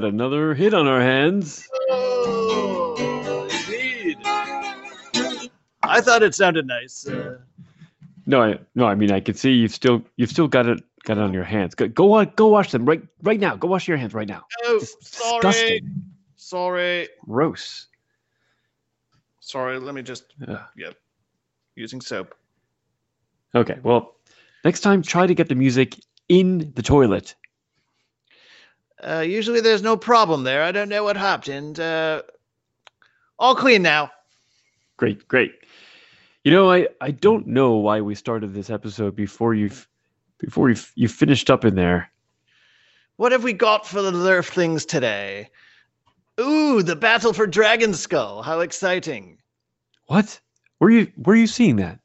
got another hit on our hands. Oh, indeed. I thought it sounded nice. Uh, No, I no, I mean I can see you've still you've still got it got it on your hands. Go go on, go wash them right right now. Go wash your hands right now. oh, sorry. disgusting. Sorry. Gross. Sorry. Let me just. Ugh. Yep. Using soap. Okay, well, next time try to get the music in the toilet. Uh, usually there's no problem there. I don't know what happened. Uh, all clean now. Great, great. You know, I I don't know why we started this episode before you've before you've you finished up in there. What have we got for the Lurflings today? Ooh, the battle for Dragon Skull. How exciting. What? Where you where are you seeing that?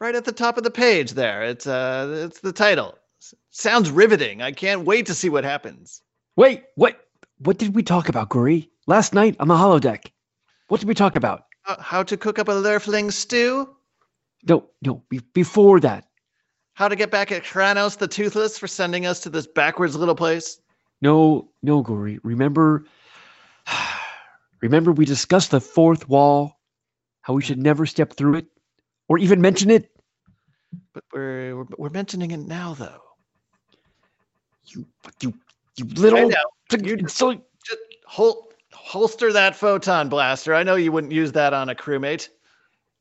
Right at the top of the page there. It's uh it's the title. Sounds riveting. I can't wait to see what happens. Wait, what what did we talk about, Guri? Last night on the holodeck. What did we talk about? Uh, how to cook up a Lurfling stew? No, no, be, before that. How to get back at Kranos the Toothless for sending us to this backwards little place? No, no, Guri. Remember remember we discussed the fourth wall, how we should never step through it or even mention it? But we're we're, we're mentioning it now though. You you you little. You- so Just hol- holster that photon blaster. I know you wouldn't use that on a crewmate.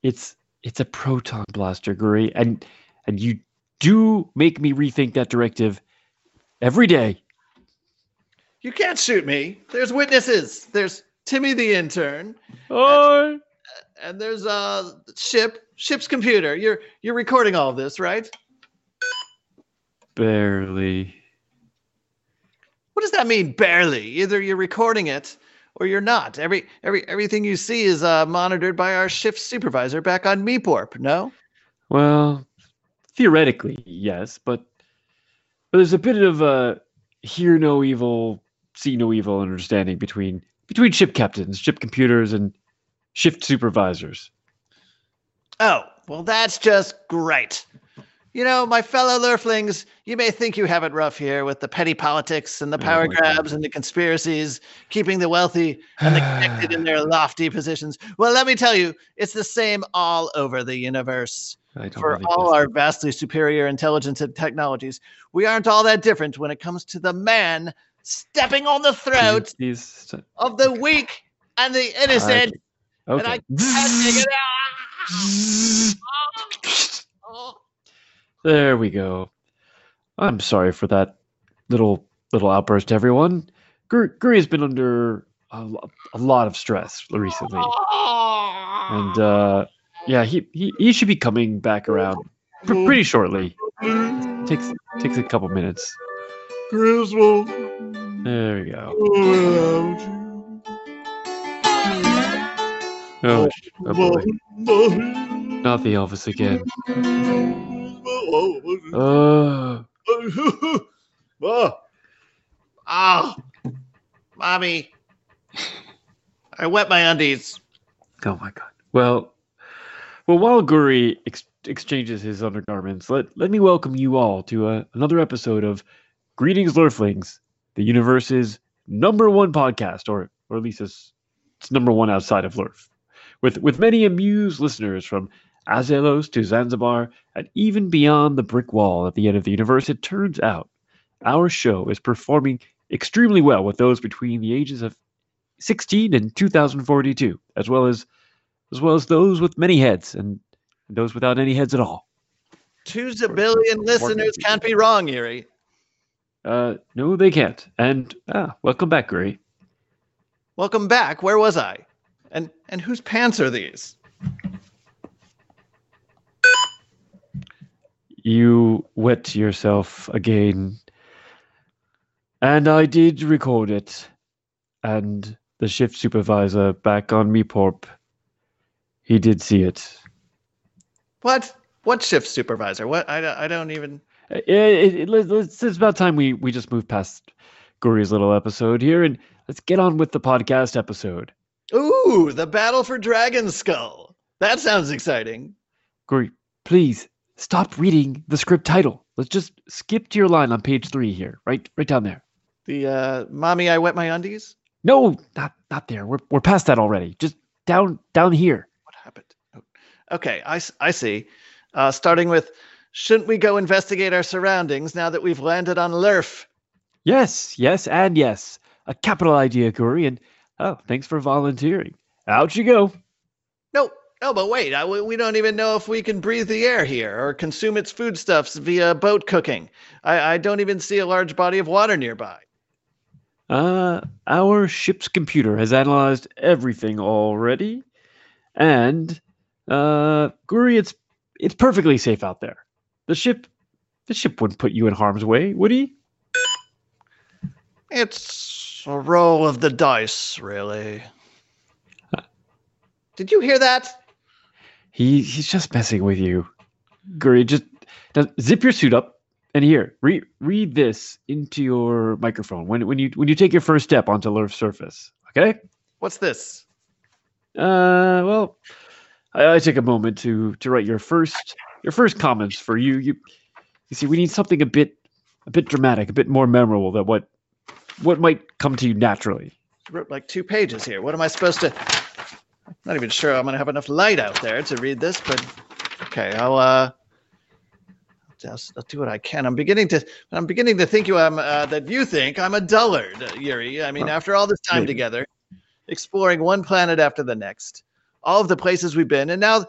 It's it's a proton blaster, Guri, and and you do make me rethink that directive every day. You can't shoot me. There's witnesses. There's Timmy the intern, Oh, and there's uh ship ship's computer. You're you're recording all this, right? barely. What does that mean? Barely. Either you're recording it or you're not. Every every everything you see is uh, monitored by our shift supervisor back on Meeporp. No. Well, theoretically, yes, but but there's a bit of a hear no evil, see no evil understanding between between ship captains, ship computers, and shift supervisors. Oh, well, that's just great. You know, my fellow Lurflings, you may think you have it rough here with the petty politics and the Oh power God. grabs and the conspiracies, keeping the wealthy and the connected in their lofty positions. Well, let me tell you, it's the same all over the universe. For all our vastly superior intelligence and technologies, we aren't all that different when it comes to the man stepping on the throat of the weak and the innocent. okay. And I can't figure it out. Oh, oh. There we go. I'm sorry for that little little outburst, everyone. Gur- Guri has been under a, lo- a lot of stress recently, and uh, yeah, he, he he should be coming back around pr- pretty shortly. takes takes a couple minutes. Griswold. There we go. Oh, oh boy, not the Elvis again. Uh, oh. Ah, mommy. I wet my undies. Oh my god. Well, well, while Guri ex- exchanges his undergarments, let let me welcome you all to uh, another episode of Greetings, Lurflings, the universe's number one podcast, or or at least it's, it's number one outside of Lurf, with with many amused listeners from Azelos to Zanzibar and even beyond the brick wall at the end of the universe. It turns out our show is performing extremely well with those between the ages of 16 and 2042, as well as as well as those with many heads and those without any heads at all. Two billion listeners can't be wrong, Erie. Uh, no, they can't. And ah, welcome back, Gray. Welcome back. Where was I? And and whose pants are these? You wet yourself again, and I did record it. And the shift supervisor back on Meeporp, he did see it. What? What shift supervisor? What? I, don't- I don't even. Uh, It, it, let- let's- it's about time we, we just move past Guri's little episode here and let's get on with the podcast episode. Ooh, the battle for Dragon Skull. That sounds exciting. Guri, please stop reading the script title. Let's just skip to your line on page three here, right, right down there. The uh, mommy, I wet my undies. No, not not there. We're we're past that already. Just down down here. What happened? Okay, I see. Uh, starting with, shouldn't we go investigate our surroundings now that we've landed on Lurf? Yes, yes, and yes. A capital idea, Guri, and oh, thanks for volunteering. Out you go. No, no, but wait, I, we we don't even know if we can breathe the air here or consume its foodstuffs via boat cooking. I, I don't even see a large body of water nearby. Uh, our ship's computer has analyzed everything already, and uh, Guri, it's it's perfectly safe out there. The ship, the ship wouldn't put you in harm's way, would he? It's a roll of the dice, really. Did you hear that? He he's just messing with you. Guri, just zip your suit up and here, read read this into your microphone when when you when you take your first step onto Lurf's surface. Okay? What's this? Uh, well, I, I take a moment to to write your first your first comments for you. You you see, we need something a bit a bit dramatic, a bit more memorable than what what might come to you naturally. I wrote like two pages here. What am I supposed to? Not even sure I'm gonna have enough light out there to read this, but okay, I'll uh, just I'll do what I can. I'm beginning to I'm beginning to think you I'm uh, that you think I'm a dullard, uh, Yuri. I mean, Well, after all this time maybe. together, exploring one planet after the next, all of the places we've been, and now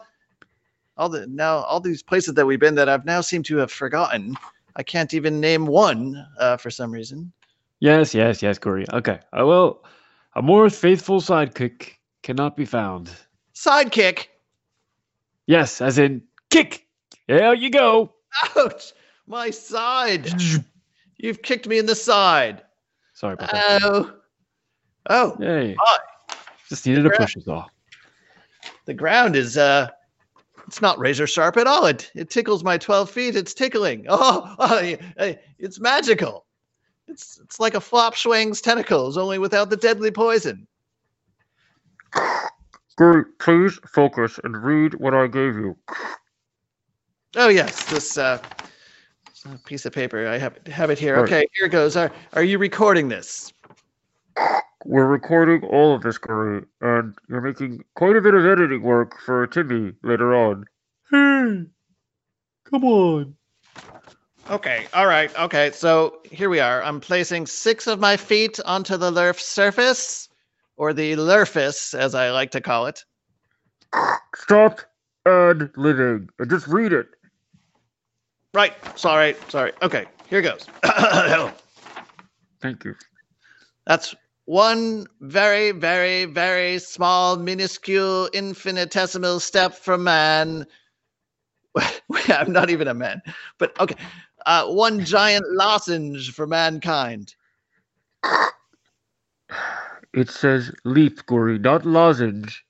all the now all these places that we've been that I've now seem to have forgotten. I can't even name one uh, for some reason. Yes, yes, yes, Guri. Okay. I will. a more faithful sidekick cannot be found. Sidekick. Yes, as in kick. There you go. Ouch! My side. You've kicked me in the side. Sorry about that. Oh. Oh, Hey, just needed a push is all. the ground is uh it's not razor sharp at all. It it tickles my 12 feet. It's tickling. Oh, oh it's magical. It's it's like a flop swing's tentacles, only without the deadly poison. Guri, please focus and read what I gave you. Oh yes, this uh uh, piece of paper. I have have it here. Right. Okay, here goes. Are are you recording this? We're recording all of this, Guri, and you're making quite a bit of editing work for Timmy later on. Hey, come on. Okay, all right, okay. So here we are. I'm placing six of my feet onto the Lurf surface, or the Lurfus, as I like to call it. Stop ad living and just read it. Right. Sorry. Sorry. Okay. Here goes. Thank you. That's one very, very, very small, minuscule, infinitesimal step for man. I'm not even a man, but okay. Uh, one giant lozenge for mankind. It says leap, Guri, not lozenge.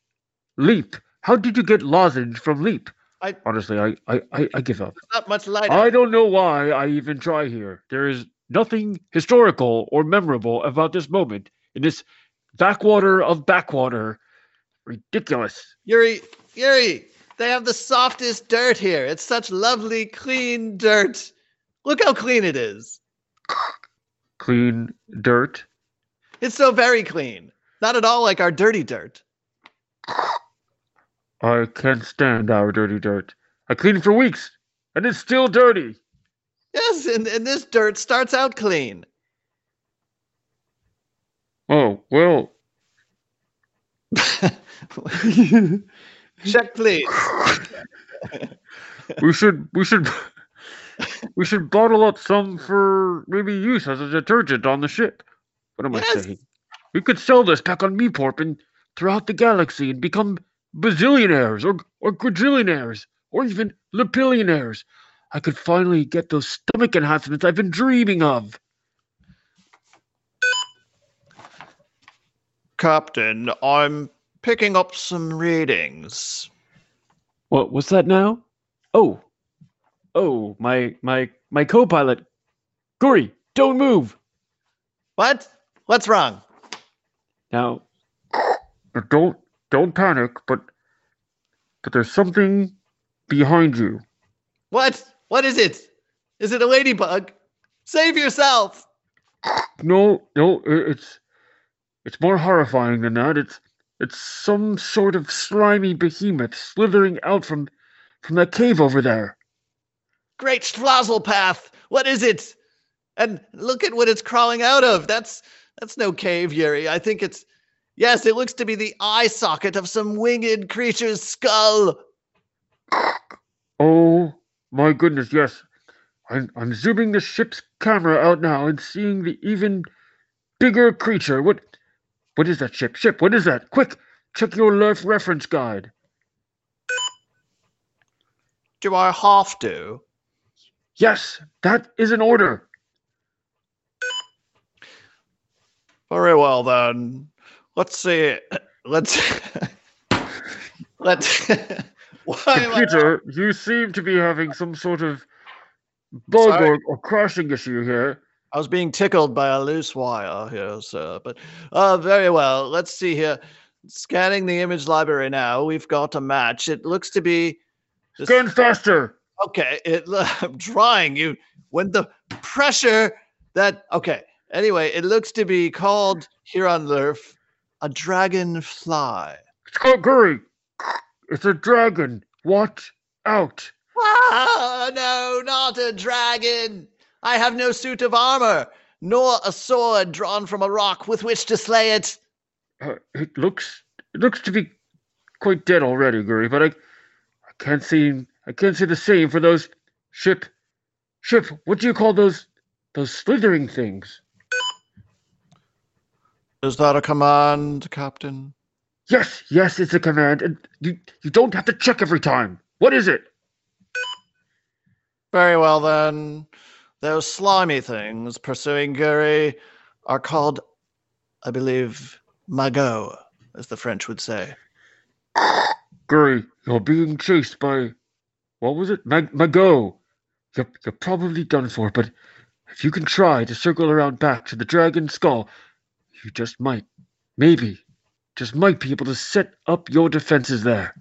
Leap. How did you get lozenge from leap? I- honestly, I, I, I, I give up. Not much light. I don't know why I even try here. There is nothing historical or memorable about this moment in this backwater of backwater. Ridiculous. Yuri, Yuri, they have the softest dirt here. It's such lovely, clean dirt. Look how clean it is. Clean dirt. It's so very clean. Not at all like our dirty dirt. I can't stand our dirty dirt. I cleaned it for weeks, and it's still dirty. Yes, and, and this dirt starts out clean. Oh well. Check, please. we should we should we should bottle up some for maybe use as a detergent on the ship. What am Yes. I saying? We could sell this back on Meeporp and throughout the galaxy and become bazillionaires or or quadrillionaires or even lepillionaires. I could finally get those stomach enhancements I've been dreaming of. Captain, I'm picking up some readings. What what's that now? Oh. Oh, my my my co-pilot, Guri, don't move. What? What's wrong? Now, don't don't panic, but but there's something behind you. What? What is it? Is it a ladybug? Save yourself! No, no, it's it's more horrifying than that. It's it's some sort of slimy behemoth slithering out from from that cave over there. Great Schlozelpath! What is it? And look at what it's crawling out of. That's that's no cave, Yuri. I think it's yes, it looks to be the eye socket of some winged creature's skull. Oh my goodness, yes. I'm I'm zooming the ship's camera out now and seeing the even bigger creature. What what is that ship? Ship, what is that? Quick, check your Lurf reference guide. Do I have to? Yes, that is an order. Very well then. Let's see. Let's let's why am I- Computer, you seem to be having some sort of bug or, or crashing issue here. I was being tickled by a loose wire here, sir. But uh, very well. Let's see here. Scanning the image library now. We've got a match. It looks to be. this- Scan faster. Okay, it. I'm trying. You when the pressure that. Okay. Anyway, it looks to be called here on Lurf a dragonfly. It's called Guri. It's a dragon. Watch out. Ah, no, not a dragon. I have no suit of armor, nor a sword drawn from a rock with which to slay it. Uh, it looks it looks to be quite dead already, Guri, but I I can't see I can't see the same for those ship ship, what do you call those those slithering things? Is that a command, Captain? Yes, yes, it's a command, and you you don't have to check every time. What is it? Very well then. Those slimy things pursuing Guri are called, I believe, magot, as the French would say. Guri, you're being chased by what was it? Mag Mago. You're you're probably done for, but if you can try to circle around back to the dragon skull, you just might, maybe, just might be able to set up your defenses there.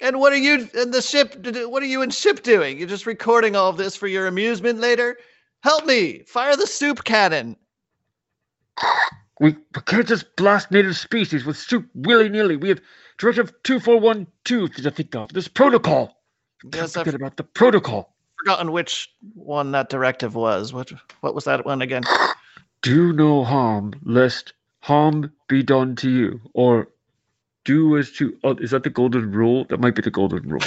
And what are you and the ship? What are you and ship doing? You're just recording all of this for your amusement later? Help me! Fire the soup cannon! We, we can't just blast native species with soup willy nilly. We have Directive 2412 to think of. This protocol. Yes, I've forget about the protocol. forgotten which one that directive was. What what was that one again? Do no harm, lest harm be done to you. Or do as to. Oh, is that the golden rule? That might be the golden rule.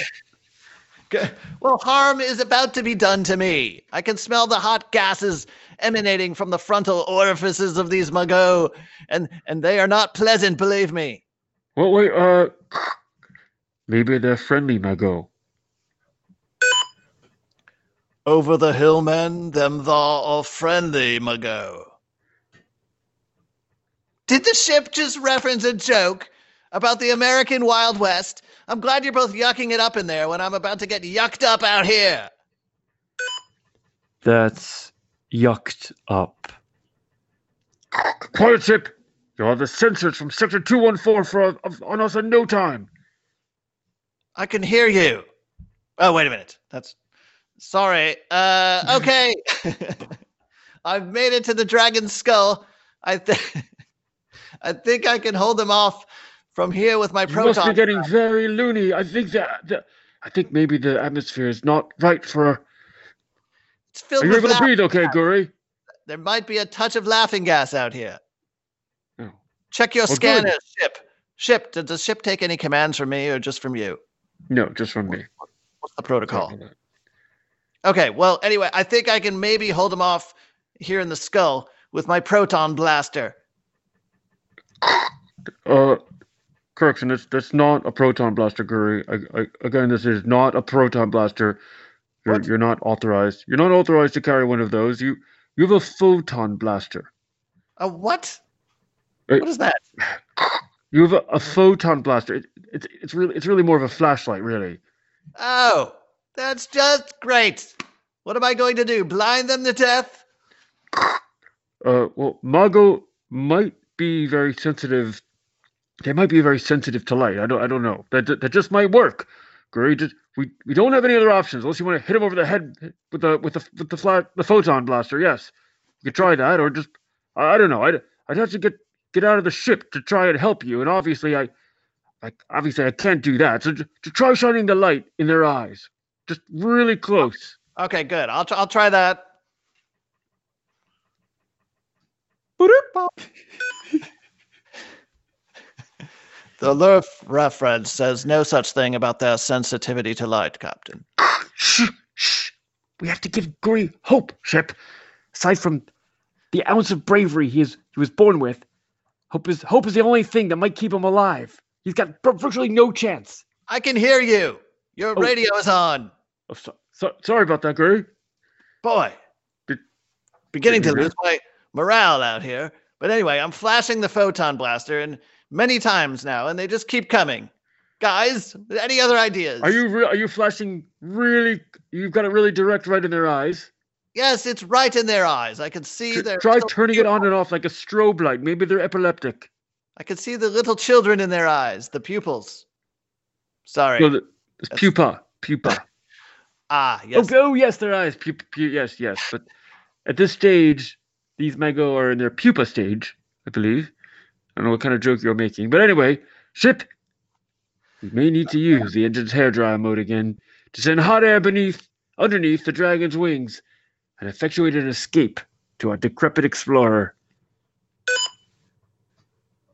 Well, harm is about to be done to me. I can smell the hot gases emanating from the frontal orifices of these magot, and and they are not pleasant, believe me. Well, wait, uh. Maybe they're friendly, Mago. Over the hill, men, them thaw are friendly, magot. Did the ship just reference a joke about the American Wild West? I'm glad you're both yucking it up in there when I'm about to get yucked up out here. That's yucked up. Quiet ship! You'll have the sensors from Sector 214 for of, on us in no time. I can hear you. Oh, wait a minute. That's sorry. Uh, okay. I've made it to the dragon's skull. I think I think I can hold them off from here with my You must be getting very loony. I think that, that I think maybe the atmosphere is not right for. It's filled Are you with able to breathe, okay, Guri? There might be a touch of laughing gas out here. No. Check your Well, good. scanner, ship. Ship. Does the ship take any commands from me or just from you? No, just from me. What's the protocol? Okay, well, anyway, I think I can maybe hold them off here in the skull with my proton blaster. Uh, correction. That's that's not a proton blaster, Guri. I, I, again, this is not a proton blaster. You're What? you're not authorized. You're not authorized to carry one of those. You you have a photon blaster. A what? Hey. What is that? You have a, a photon blaster. It, it's it's really it's really more of a flashlight, really. Oh, That's just great. What am I going to do? Blind them to death? Uh, well, Mago might be very sensitive. They might be very sensitive to light. I don't. I don't know. That that just might work. Just, we we don't have any other options unless you want to hit him over the head with the with the with the flat the photon blaster. Yes, you could try that, or just I, I don't know. I'd I'd have to get get out of the ship to try and help you, and obviously I, I obviously I can't do that. So to, to try shining the light in their eyes, just really close. Okay, good. I'll tr- I'll try that. the Lurf reference says no such thing about their sensitivity to light, Captain. Ah, shh, shh. We have to give Guri hope, Ship. Aside from the ounce of bravery he is he was born with, hope is hope is the only thing that might keep him alive. He's got virtually no chance. I can hear you. Your Oh. radio is on. Oh, so, so, sorry about that, Guri. Boy, Did- beginning to lose my morale out here. But anyway, I'm flashing the photon blaster and many times now, and they just keep coming. Guys, any other ideas? Are you re- are you flashing really? You've got it really direct right in their eyes. Yes, it's right in their eyes. I can see Tr- their. try turning it on and off like a strobe light. Maybe they're epileptic. I can see the little children in their eyes, the pupils. Sorry. No, the, it's That's- pupa, pupa. ah, yes. Oh, oh, yes, their eyes. Pu- pu- yes, yes. But at this stage, these Mago are in their pupa stage, I believe. I don't know what kind of joke you're making. But anyway, ship. We may need to use the engine's hairdryer mode again to send hot air beneath, underneath the dragon's wings and effectuate an escape to our decrepit explorer.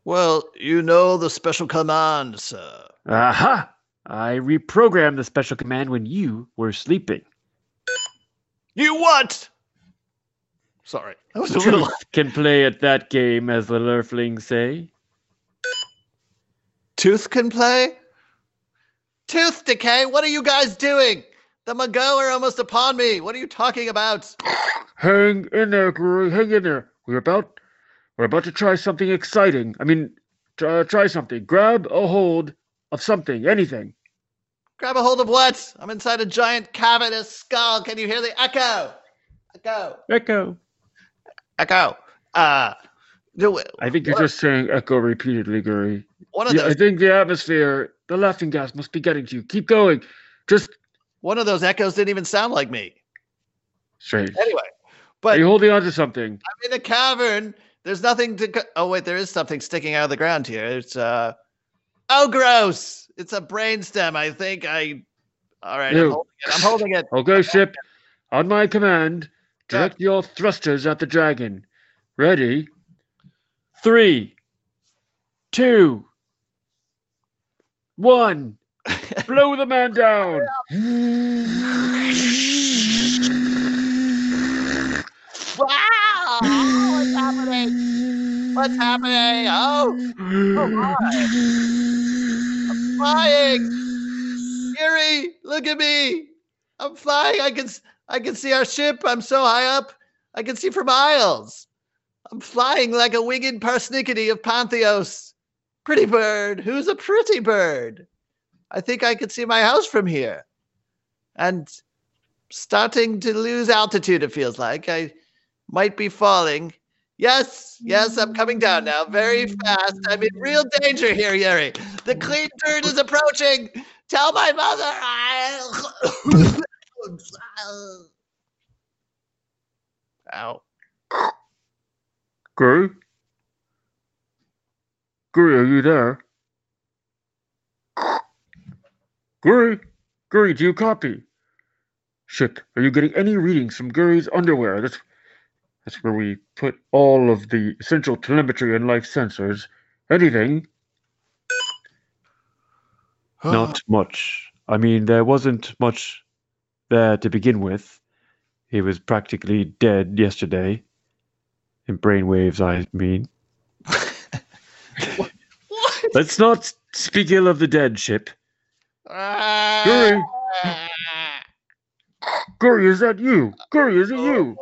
Well, you know the special command, sir. Aha! I reprogrammed the special command when you were sleeping. You what? Sorry. That was a little. Truth can play at that game, as the Lurflings say. Tooth can play? Tooth decay? What are you guys doing? The Mago are almost upon me. What are you talking about? Hang in there, Guru. Hang in there. We're about we're about to try something exciting. I mean, try, uh, try something. Grab a hold of something, anything. Grab a hold of what? I'm inside a giant cavernous skull. Can you hear the echo? Echo. Echo. Echo. Uh, I think you're What? just saying echo repeatedly, Gary. one of Yeah, I think the atmosphere, the laughing gas must be getting to you. Keep going. Just one of those echoes didn't even sound like me. strange. Anyway, Are but you holding on to something? I'm in a cavern. There's nothing to. Oh wait, there is something sticking out of the ground here. It's uh. Oh, gross! It's a brainstem. I think I. All right, I'm holding it. I'm holding it. Okay, ship. On my command, direct your thrusters at the dragon. Ready? Three, two, one. Blow the man down. Wow! What's happening? What's happening? Oh, I'm flying! Yuri, look at me! I'm flying. I can I can see our ship. I'm so high up. I can see for miles. I'm flying like a winged persnickety of Pantheos. Pretty bird. Who's a pretty bird? I think I could see my house from here. And starting to lose altitude, it feels like. I might be falling. Yes, yes, I'm coming down now very fast. I'm in real danger here, Yuri. The clean turn is approaching. Tell my mother I'll. Ow. Guru? Guru, are you there? Guru? Guru, do you copy? Shit, are you getting any readings from Guri's underwear? That's that's where we put all of the essential telemetry and life sensors. Anything? Not much. I mean, there wasn't much there to begin with. He was practically dead yesterday. In brainwaves, I mean. what? Let's not speak ill of the dead, Ship. Ah. Guri, is that you? Guri, is it you?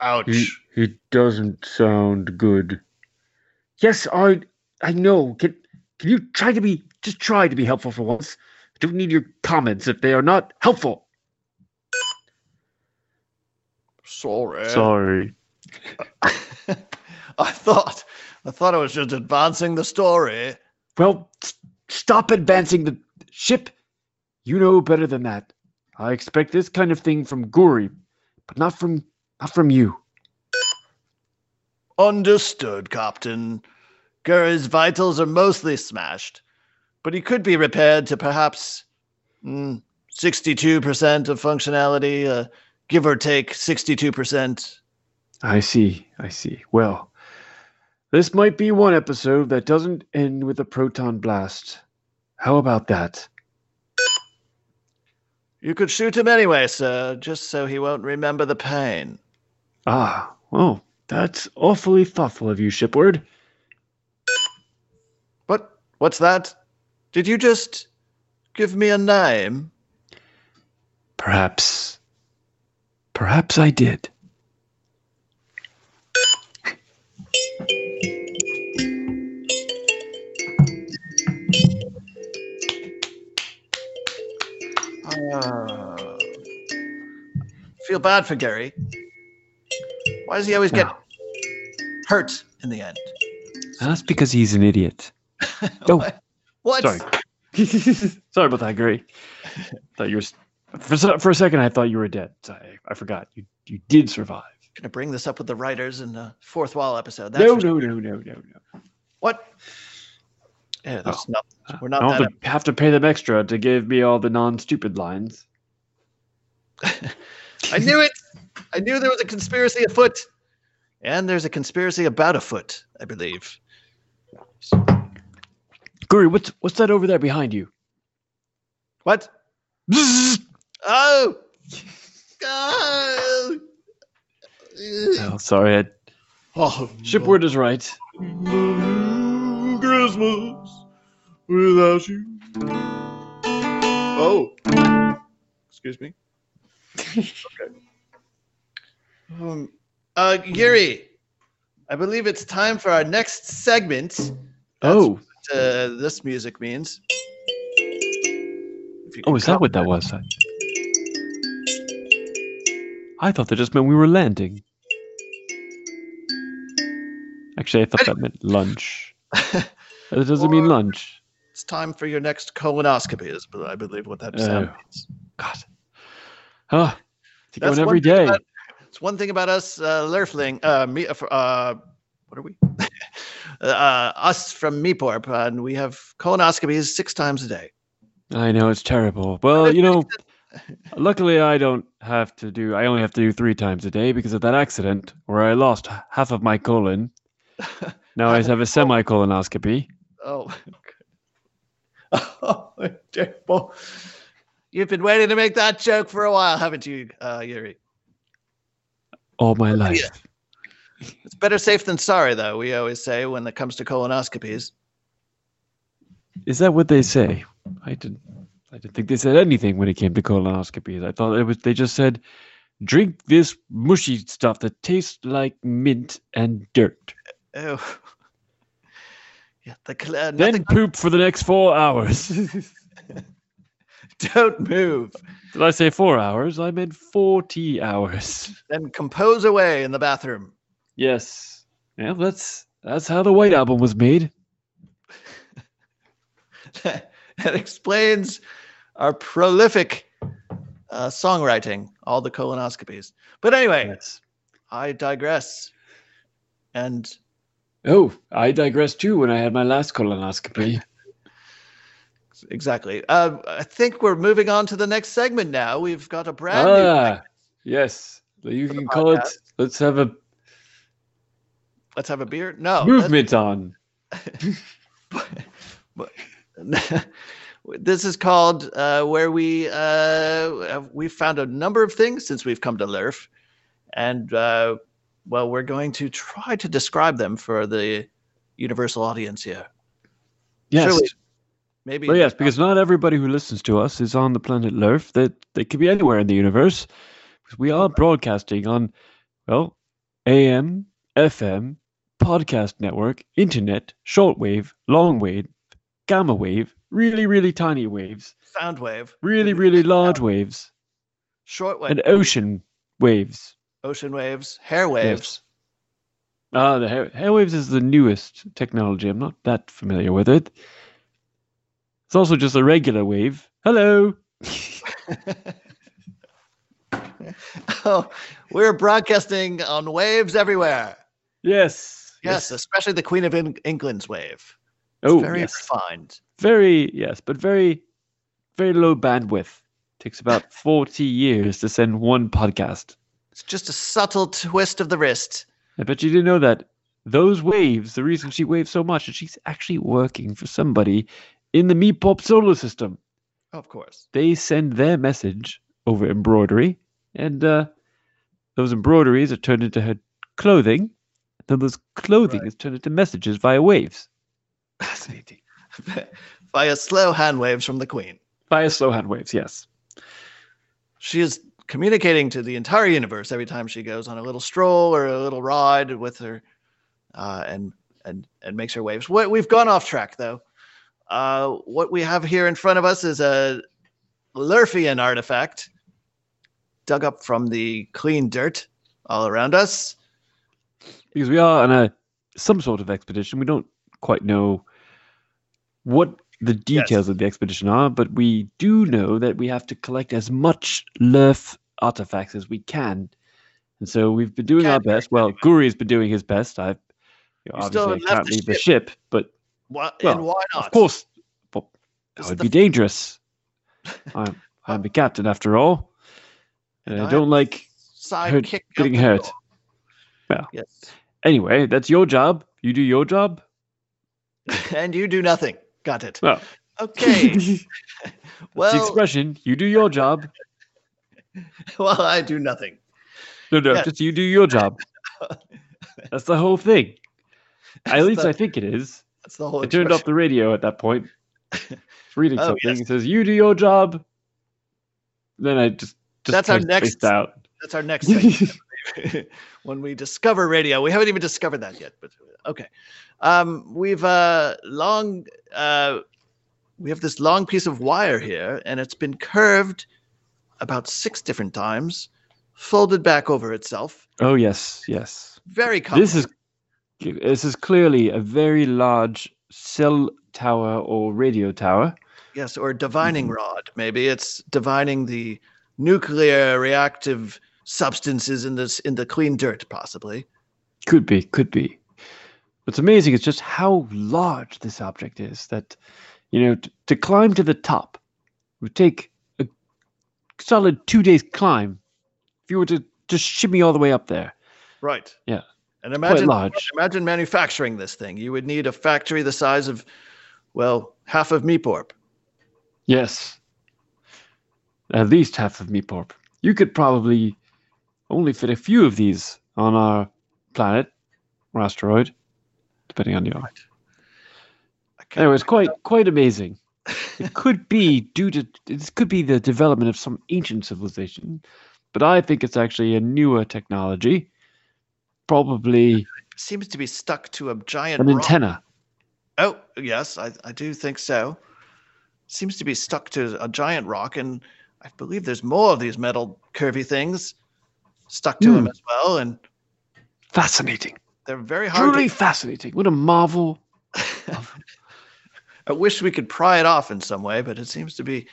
Ouch. He, he doesn't sound good. Yes, I I know. Can can you try to be just try to be helpful for once? I don't need your comments if they are not helpful. Sorry. Sorry. I thought I thought I was just advancing the story. Well, s- stop advancing the ship. You know better than that. I expect this kind of thing from Guri, but not from not from you. Understood, Captain. Gur's vitals are mostly smashed, but he could be repaired to perhaps mm, 62% of functionality, uh, give or take 62%. I see. I see. Well, this might be one episode that doesn't end with a proton blast. How about that? You could shoot him anyway, sir, just so he won't remember the pain. Ah, well, that's awfully thoughtful of you, Shipward. What? What's that? Did you just give me a name? Perhaps. Perhaps I did. Uh, feel bad for Gary. Why does he always get No. hurt in the end? That's because he's an idiot. Oh, What? sorry. sorry about that, Gary. Thought you were for for a second. I thought you were dead. I, I forgot. You you did survive. Gonna bring this up with the writers in the fourth wall episode. That's No, no, no, no, no, no. What? Yeah, that's Oh. not. We're not I don't that. have to, have to pay them extra to give me all the non-stupid lines. I knew it. I knew there was a conspiracy afoot, and there's a conspiracy about afoot. I believe. Guri, what's what's that over there behind you? What? Oh. Oh. Oh, sorry. I, Oh, Shipward is right. Christmas without you. Oh. Excuse me. okay. Um, uh, Yuri, I believe it's time for our next segment. That's Oh, uh, this music means. Oh, is that what that was? I, I thought that just meant we were landing. Actually, I thought that meant lunch. That doesn't mean lunch. It's time for your next colonoscopy, is I believe what that sound Oh. means. God. Huh. That's one every day. about- It's one thing about us, uh, Lurfling. Uh, me, uh, uh, what are we? uh, us from Meeporp, and we have colonoscopies six times a day. I know it's terrible. Well, you know, luckily I don't have to do. I only have to do three times a day because of that accident where I lost half of my colon. Now I have a semi-colonoscopy. Oh, oh, terrible. You've been waiting to make that joke for a while, haven't you, uh, Yuri? all my life. It's better safe than sorry, though. We always say when it comes to colonoscopies. Is that what they say? I didn't. I didn't think they said anything when it came to colonoscopies. I thought it was. They just said, "Drink this mushy stuff that tastes like mint and dirt. Oh. Yeah, the cl- uh, Then poop for the next four hours." Don't move. Did I say four hours? I meant forty hours. Then compose away in the bathroom. Yes. Yeah, that's that's how the White Album was made. that explains our prolific uh, songwriting, all the colonoscopies. But anyway, Yes. I digress. And Oh, I digressed too when I had my last colonoscopy. exactly, uh, I think we're moving on to the next segment now. We've got a brand new. Ah, yes. You can call it. Let's have a Let's have a beer. No, movement on. but this is called uh, where we uh, we found a number of things since we've come to Lurf, and uh, well, we're going to try to describe them for the universal audience here. Yes. Surely, maybe. Well, yes, because not everybody who listens to us is on the planet Lurf. That they could be anywhere in the universe. We are broadcasting on, well, AM, FM, podcast network, internet, shortwave, longwave, gamma wave, really, really tiny waves, Sound wave, really, really large waves, short wave, and ocean waves. ocean waves, hair waves. Ah, the hair, hair waves is the newest technology. I'm not that familiar with it. It's also just a regular wave. Hello. oh, we're broadcasting on waves everywhere. Yes. Yes, especially the Queen of Eng- England's wave. It's Oh, very yes. refined. Very yes, but very, very low bandwidth. Takes about forty years to send one podcast. It's just a subtle twist of the wrist. I bet you didn't know that. Those waves, the reason she waves so much is she's actually working for somebody in the Meeporp solar system. Of course. They send their message over embroidery, and uh, those embroideries are turned into her clothing. Then those clothing Right. is turned into messages via waves. Fascinating. Via slow hand waves from the Queen. Via slow hand waves, yes. She is communicating to the entire universe every time she goes on a little stroll or a little ride with her uh, and and and makes her waves. What we've gone off track though. Uh, what we have here in front of us is a Lurfian artifact dug up from the clean dirt all around us. Because we are on a some sort of expedition. We don't quite know what the details of the expedition are, but we do know that we have to collect as much Lurf artifacts as we can. And so we've been doing our best. Well, Guri's been doing his best. I, you know, obviously, I can't the leave the ship. ship, but Well, and why not? of course, well, that would the be dangerous. I'm, I'm the captain after all, and And I don't like. Of getting hurt. Well. yes, Anyway, that's your job. You do your job. and you do nothing. Got it. Well, Okay. the Well, expression "you do your job." well, I do nothing. No, no, Yeah. just you do your job. That's the whole thing. That's At least the- I think it is. That's the whole. I turned off the radio at that point. Reading Oh, something. yes. It says, "You do your job." Then I just just That's our next- out. That's our next. when we discover radio. We haven't even discovered that yet, but okay. Um, we've uh, long uh, we have this long piece of wire here, and it's been curved about six different times, folded back over itself. oh yes, yes. Very common. This is this is clearly a very large cell tower or radio tower. yes, or divining Mhm. rod. Maybe it's divining the nuclear reactive substances in this in the clean dirt, possibly. Could be, could be. What's amazing is just how large this object is. That, you know, t- to climb to the top would take a solid two days climb. If you were to just shimmy all the way up there, Right. Yeah. And imagine imagine manufacturing this thing. You would need a factory the size of, well, half of Meeporp. Yes, at least half of Meeporp. You could probably only fit a few of these on our planet or asteroid, depending on your. Can't Anyway, it's quite quite amazing. It could be due to this could be the development of some ancient civilization, but I think it's actually a newer technology, probably seems to be stuck to a giant an rock. antenna. Oh, yes, I, I do think so. Seems to be stuck to a giant rock, and I believe there's more of these metal curvy things stuck to them Hmm. as well, and Fascinating, they're very hard. truly To, fascinating. What a marvel! I wish we could pry it off in some way, but it seems to be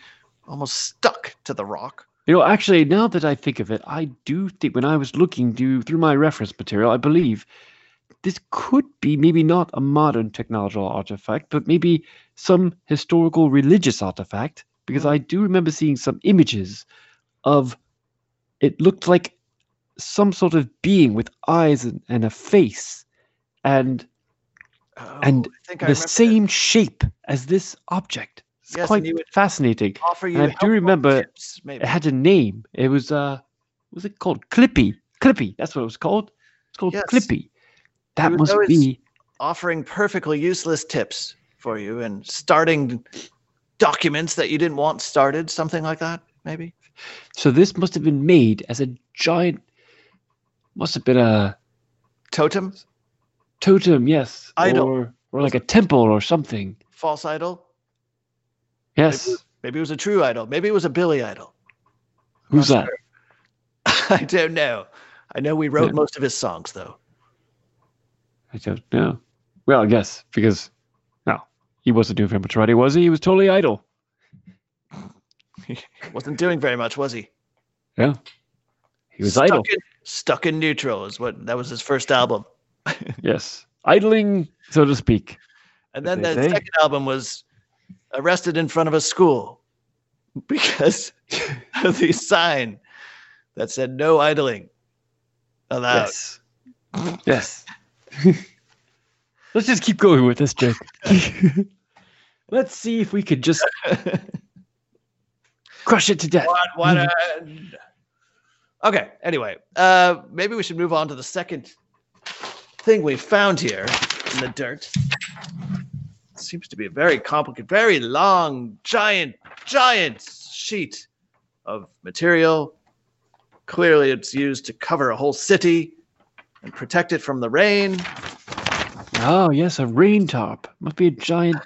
almost stuck to the rock. You know, actually, now that I think of it, I do think when I was looking through my reference material, I believe this could be maybe not a modern technological artifact, but maybe some historical religious artifact, because Hmm. I do remember seeing some images of it looked like some sort of being with eyes and, and a face and And Oh, I the same shape as this object. It's Yes, quite fascinating. and I do remember tips. It had a name. It was uh was it called? Clippy. Clippy. That's what it was called. It's called Yes. Clippy. That must be offering perfectly useless tips for you and starting documents that you didn't want started, something like that, maybe. so this must have been made as a giant must have been a Totem, totem, yes. Idol. Or or like a temple or something. false idol? Yes. Maybe it was a true idol. Maybe it was a Billy idol. Who's that? sure. I don't know. I know we wrote Yeah. most of his songs, though. I don't know. Well, I guess because no, he wasn't doing very much writing, was he? He was totally idle. Wasn't doing very much, was he? Yeah. He was stuck idle. In, stuck in neutral is what that was his first album. Yes. Idling, so to speak. And then the say. second album was arrested in front of a school because of the sign that said no idling allowed. Yes. yes. Let's just keep going with this joke. Let's see if we could just crush it to death. What? What? Okay. Anyway, uh, maybe we should move on to the second thing we found here in the dirt. Seems to be a very complicated, very long, giant, giant sheet of material. Clearly, it's used to cover a whole city and protect it from the rain. Oh, yes, a rain top. Must be a giant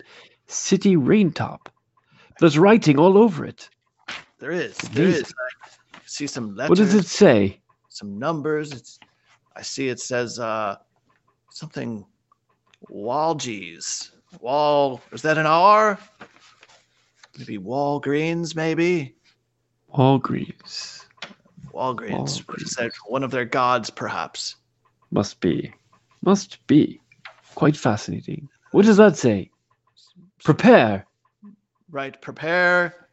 city rain top. There's writing all over it. There is, there Amazing. is. See some letters. What does it say? some numbers. It's I see it says uh something Walgies. Wall is that an R? Maybe Walgreens, maybe? Walgreens. Walgreens. What is that? One of their gods, perhaps. Must be. Must be. Quite fascinating. What does that say? Prepare. Right, prepare.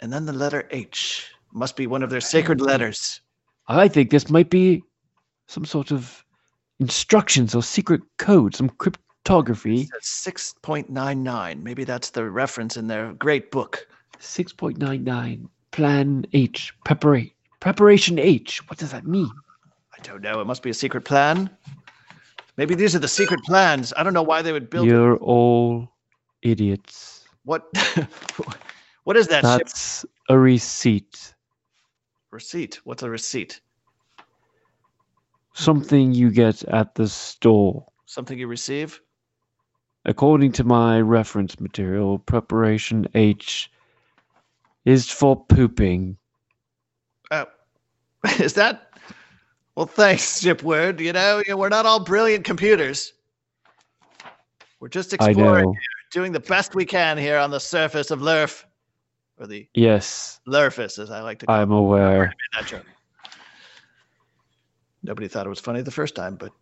And then the letter H. Must be one of their sacred letters. I think this might be some sort of instructions or secret code, some cryptography. 6.99. Maybe that's the reference in their great book. 6.99. Plan H. Preparation. Preparation H. What does that mean? I don't know. It must be a secret plan. Maybe these are the secret plans. I don't know why they would build You're all idiots. What? what is that ship That's a receipt. Receipt? What's a receipt? Something you get at the store. Something you receive? According to my reference material, preparation H is for pooping. Oh, is that? Well, thanks, Shipward. You know, we're not all brilliant computers. We're just exploring, doing the best we can here on the surface of Lurf, or the Yes, Lurfus, as I like to call I'm aware. that joke. Nobody thought it was funny the first time, but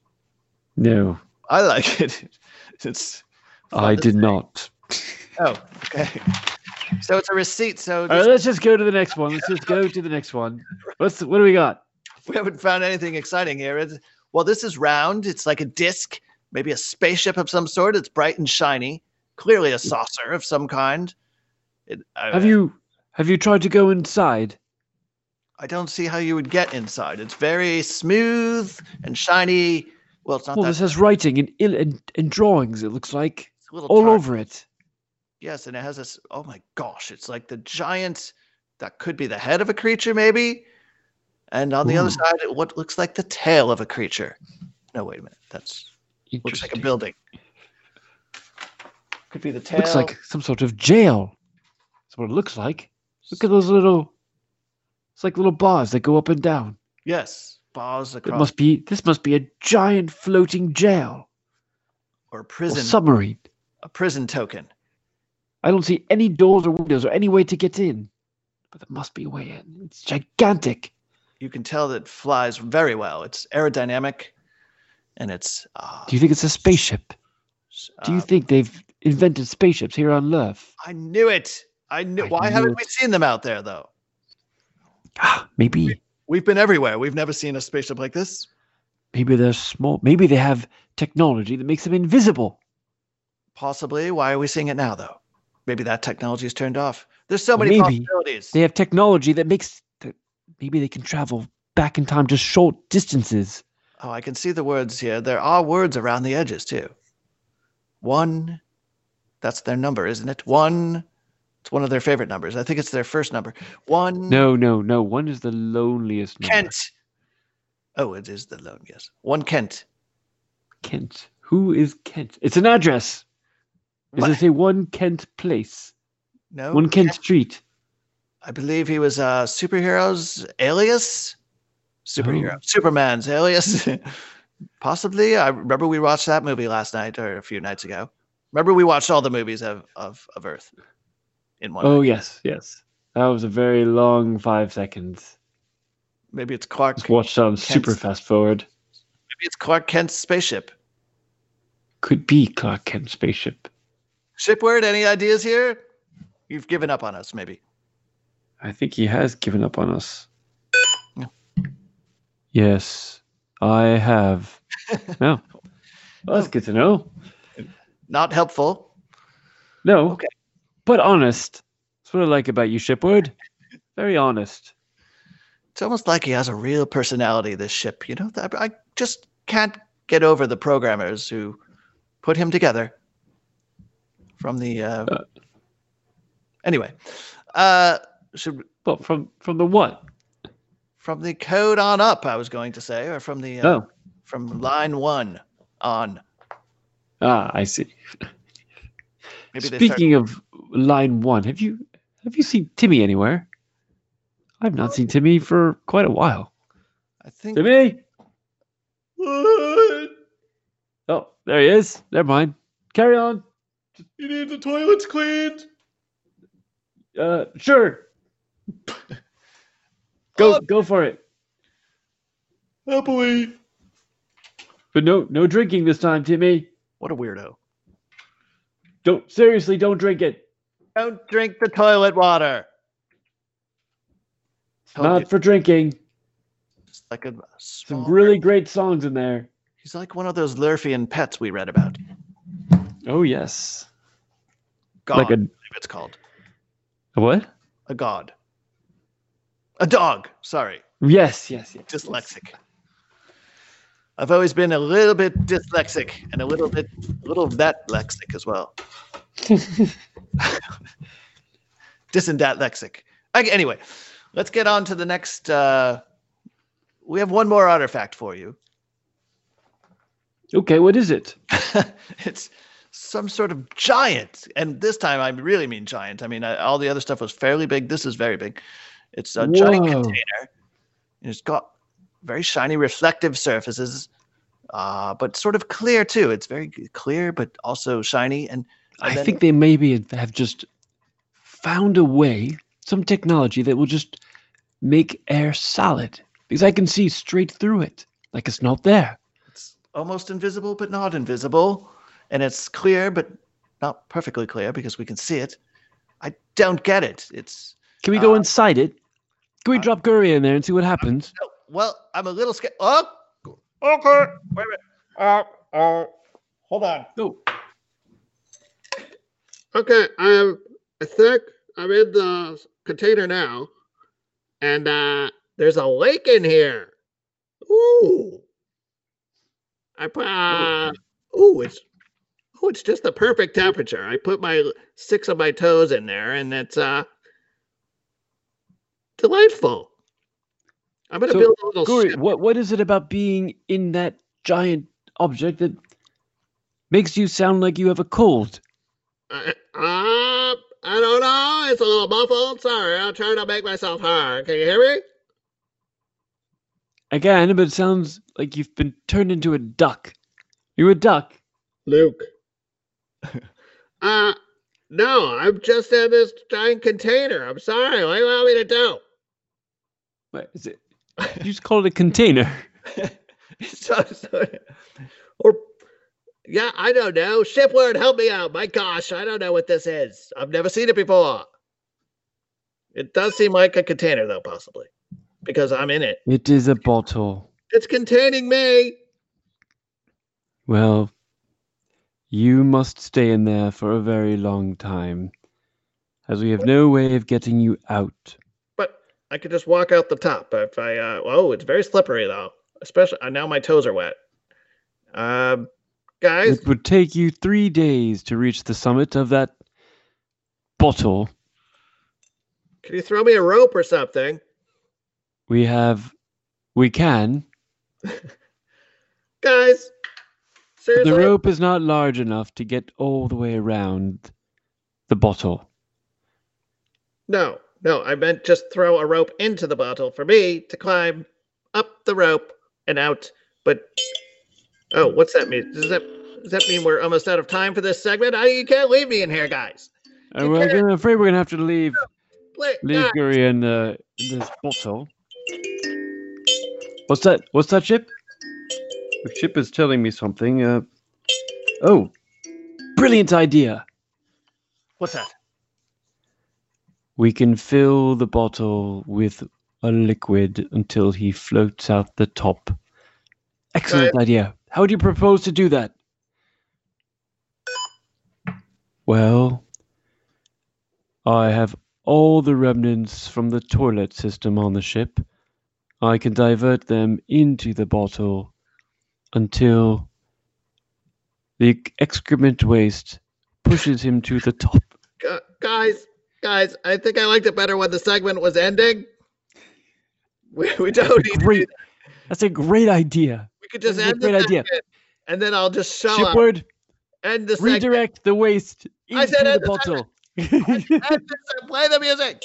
No, I like it. It's. I did say. not. Oh, okay. So it's a receipt. So All right, let's just go to the next one. Let's just go to the next one. What's what do we got? we haven't found anything exciting here. It's, well, this is round. It's like a disc, maybe a spaceship of some sort. It's bright and shiny. Clearly a saucer of some kind. It, I, Have you have you tried to go inside? I don't see how you would get inside. It's very smooth and shiny. Well, it's not Well, that. this has writing and il- and, and drawings. It looks like it's a little all over it. Yes, and it has this. Oh my gosh! It's like the giant. That could be the head of a creature, maybe. And on the other side, what looks like the tail of a creature. No, wait a minute. That's looks like a building. Could be the tail. Looks like some sort of jail. What it looks like. Look at those little. It's like little bars that go up and down. yes, bars across. It must be. This must be a giant floating jail or or prison. submarine. a prison token. I don't see any doors or windows or any way to get in. But there must be a way in. It's gigantic. You can tell that it flies very well. It's aerodynamic, and it's. Uh, Do you think it's a spaceship? Do you uh, think they've invented spaceships here on Earth? I knew it. I knew. I Why knew haven't it. we seen them out there though? Ah, maybe. We've been everywhere. We've never seen a spaceship like this. Maybe they're small. Maybe they have technology that makes them invisible. Possibly. Why are we seeing it now though? Maybe that technology is turned off. There's so Or many possibilities. They have technology that makes. That maybe they can travel back in time just short distances. Oh, I can see the words here. There are words around the edges too. One, that's their number, isn't it? One, it's one of their favorite numbers. I think it's their first number. One, No, no, no. One is the loneliest. number. Kent. Oh, it is the lone, yes. One Kent. Kent. Who is Kent? It's an address. Does What? it say one Kent Place? No, One Kent Street? I believe he was uh, superhero's alias. Superhero, Oh. Superman's alias. Possibly. I remember we watched that movie last night or a few nights ago. Remember we watched all the movies of of, of Earth in one. Oh yes, yes. That was a very long five seconds. Maybe it's Clark. Just watched on super fast forward. Maybe it's Clark Kent's spaceship. Could be Clark Kent's spaceship. Shipward. Any ideas here? You've given up on us, maybe. I think he has given up on us. Yeah. Yes, I have. no. Well, that's good to know. Not helpful. No. Okay. But honest. That's what I like about you, Shipward. Very honest. It's almost like he has a real personality. This ship, you know. I, just can't get over the programmers who put him together. From the. Uh, Uh. anyway, uh, should But from from the what? from the code on up, I was going to say, or from the uh, Oh. from line one on. Ah, I see. Maybe they start, Speaking of line one, have you have you seen Timmy anywhere? I've not seen Timmy for quite a while. I think. Timmy? Oh, there he is. Never mind. Carry on. You need the toilets cleaned. Uh, sure. Go, Oh. go for it. Happily. But no, no drinking this time, Timmy. What a weirdo. Don't seriously, don't drink it. Don't drink the toilet water. Told you, Not for drinking. it's like a Some really great songs in there. He's like one of those Lurfian pets we read about. Oh yes. God, Like I a, believe it's called a what? a god. A dog. Sorry, Yes, yes, yes. dyslexic. I've always been a little bit dyslexic and a little bit, a little that lexic as well. And. Okay, anyway, let's get on to the next. Uh, we have one more artifact for you. Okay, what is it? it's some sort of giant, and this time I really mean giant. I mean, I, all the other stuff was fairly big. This is very big. It's a giant container. and It's got very shiny, reflective surfaces, uh, but sort of clear too. It's very clear, but also shiny. And I then- think they maybe have just found a way, some technology that will just make air solid. Because I can see straight through it, like it's not there. it's almost invisible, but not invisible, and it's clear, but not perfectly clear because we can see it. I don't get it. It's Can we go Uh, inside it? Can we uh, drop Gurry in there and see what happens? No, well, I'm a little scared. Oh, okay. Wait a minute. Uh, uh, hold on. No. Okay. I think I'm in the container now, and uh, there's a lake in here. Ooh. I put. Uh, ooh, it's. Oh, it's just the perfect temperature. I put my six of my toes in there, and it's uh delightful. I'm gonna So, build a little. Ship. what what is it about being in that giant object that makes you sound like you have a cold? Uh, uh, I don't know. It's a little muffled. Sorry, I'm trying to make myself heard. Can you hear me? Again, but it sounds like you've been turned into a duck. You a duck? Luke. uh, no, I'm just in this giant container. I'm sorry. What do you want me to do? What is it? You just call it a container. so, so, Or, yeah, I don't know. Shipward, help me out. My gosh, I don't know what this is. I've never seen it before. It does seem like a container, though, possibly, because I'm in it. It is a bottle. It's containing me. Well, you must stay in there for a very long time, as we have no way of getting you out. But I could just walk out the top if I. Uh, oh, it's very slippery though. Especially uh, now, my toes are wet. Um, guys, It would take you three days to reach the summit of that bottle. can you throw me a rope or something? We have, we can. Guys, Seriously? The rope is not large enough to get all the way around the bottle. No, no, I meant just throw a rope into the bottle for me to climb up the rope and out. But oh, what's that mean? Does that does that mean we're almost out of time for this segment? I, you can't leave me in here, guys. Uh, I'm afraid we're gonna have to leave leave guys, Guri in, uh, in this bottle. What's that? What's that, Chip? The ship is telling me something. Uh, oh, brilliant idea! What's that? We can fill the bottle with a liquid until he floats out the top. Excellent idea. How would you propose to do that? Well, I have all the remnants from the toilet system on the ship. I can divert them into the bottle until the excrement waste pushes him to the top. guys, guys. I think I liked it better when the segment was ending. We, we don't That's a need do great. that. That's a great idea. We could just end great idea. and then I'll just show. Shipward, End the segment. redirect the waste I into said the the bottle. Play the music.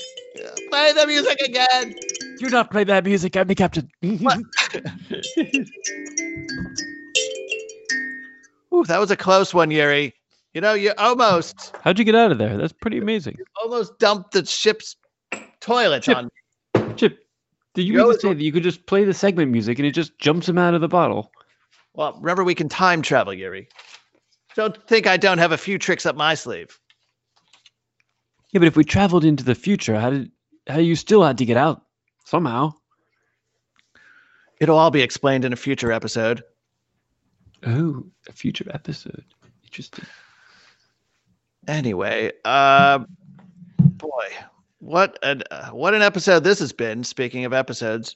Play the music again. Do not play that music. I'm the captain. Ooh, that was a close one, Yuri. You know, you almost How'd you get out of there? That's pretty amazing. almost dumped the ship's toilet Chip. on. Chip, did you You mean to say that you could just play the segment music and it just jumps him out of the bottle? Well, remember we can time travel, Yuri. Don't think I don't have a few tricks up my sleeve. Yeah, but if we traveled into the future, how did how you still had to get out somehow? It'll all be explained in a future episode. Oh, a future episode. Interesting. Anyway, uh, boy, what an uh, what an episode this has been. Speaking of episodes,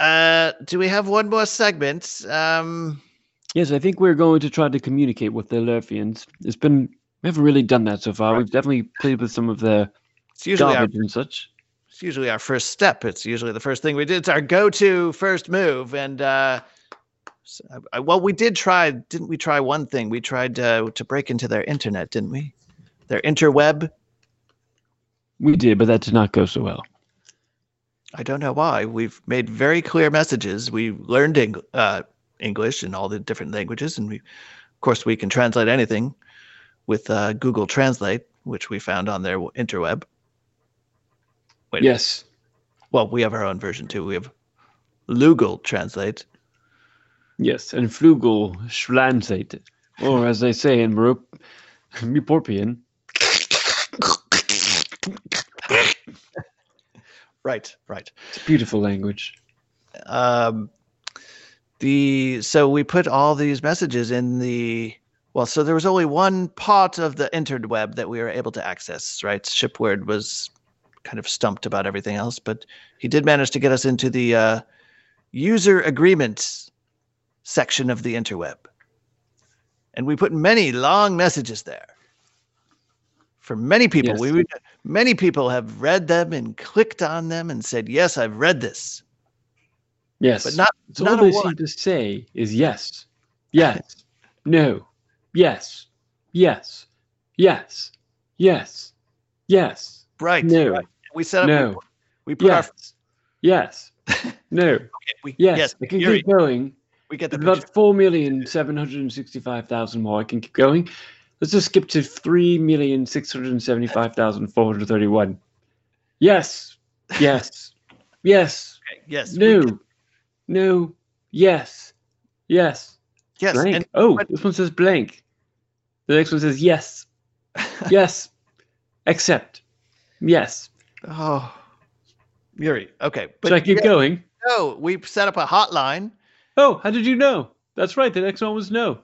uh, do we have one more segment? Um, Yes, I think we're going to try to communicate with the Lurfians. It's been we haven't really done that so far. Right. We've definitely played with some of their it's usually our and such. it's usually our first step. It's usually the first thing we did. It's our go-to first move. And uh, s- uh, well, we did try. Didn't we try one thing? We tried uh, to break into their internet, didn't we? Their interweb. We did, but that did not go so well. I don't know why. We've made very clear messages. We learned Eng- uh, English and all the different languages, and we, of course, we can translate anything with uh, Google Translate, which we found on their interweb. Wait, Yes. Well, we have our own version too. We have Lugal Translate. Yes, and Flugel Schlanzate. Or as they say in Morop- Meeporpian, Right, right. it's beautiful language. um, the so we put all these messages in the well so there was only one part of the interweb that we were able to access right shipward was kind of stumped about everything else but he did manage to get us into the uh, user agreements section of the interweb and we put many long messages there for many people Yes. we would, many people have read them and clicked on them and said yes i've read this Yes. but not so not all they seem to say is yes, yes, no, yes, yes, yes, yes, yes, Right. no, right. We set up. no, We put yes, yes, no, our. We, yes. I can keep going. we get the about four million seven hundred and sixty-five thousand more. I can keep going. Let's just skip to three million six hundred seventy-five thousand four hundred thirty-one. Yes, yes, yes, Okay, Yes. no, no, yes, yes. yes. Blank. And, oh, but- this one says blank. The next one says yes, yes, accept, yes. oh, Yuri. Okay. Should I keep yeah, going? No, we set up a hotline. Oh, how did you know? That's right. The next one was no.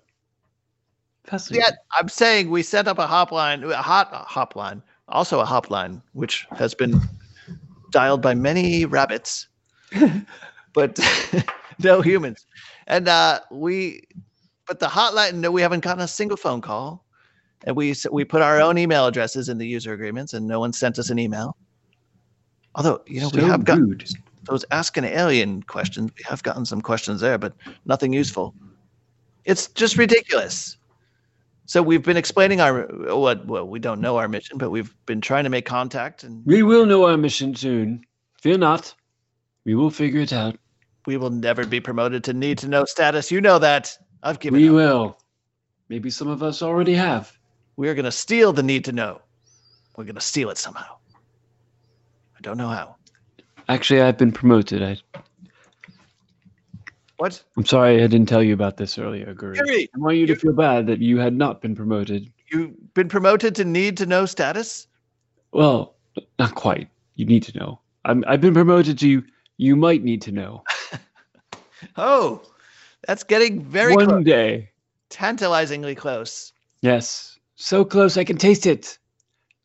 Fascinating. Yeah, I'm saying we set up a hotline, a hot a hotline, also a hotline, which has been dialed by many rabbits, but no humans. And uh, we, but the hotline, no, we haven't gotten a single phone call. And we we put our own email addresses in the user agreements, and no one sent us an email. Although you know we So have got rude. those ask an alien questions. We have gotten some questions there, but nothing useful. It's just ridiculous. So we've been explaining our what well we don't know our mission, but we've been trying to make contact and We will know our mission soon. Fear not. We will figure it out. we will never be promoted to need to know status. You know that. I've given We up. will. Maybe some of us already have. We're going to steal the need to know. We're going to steal it somehow. I don't know how. Actually, I've been promoted. I, What? I'm sorry I didn't tell you about this earlier, Guri. Yuri, I want you to feel bad that you had not been promoted. you've been promoted to need to know status? Well, not quite. You need to know. I'm, I've been promoted to you might need to know. Oh, that's getting very One close. day. Tantalizingly close. Yes. So close I can taste it.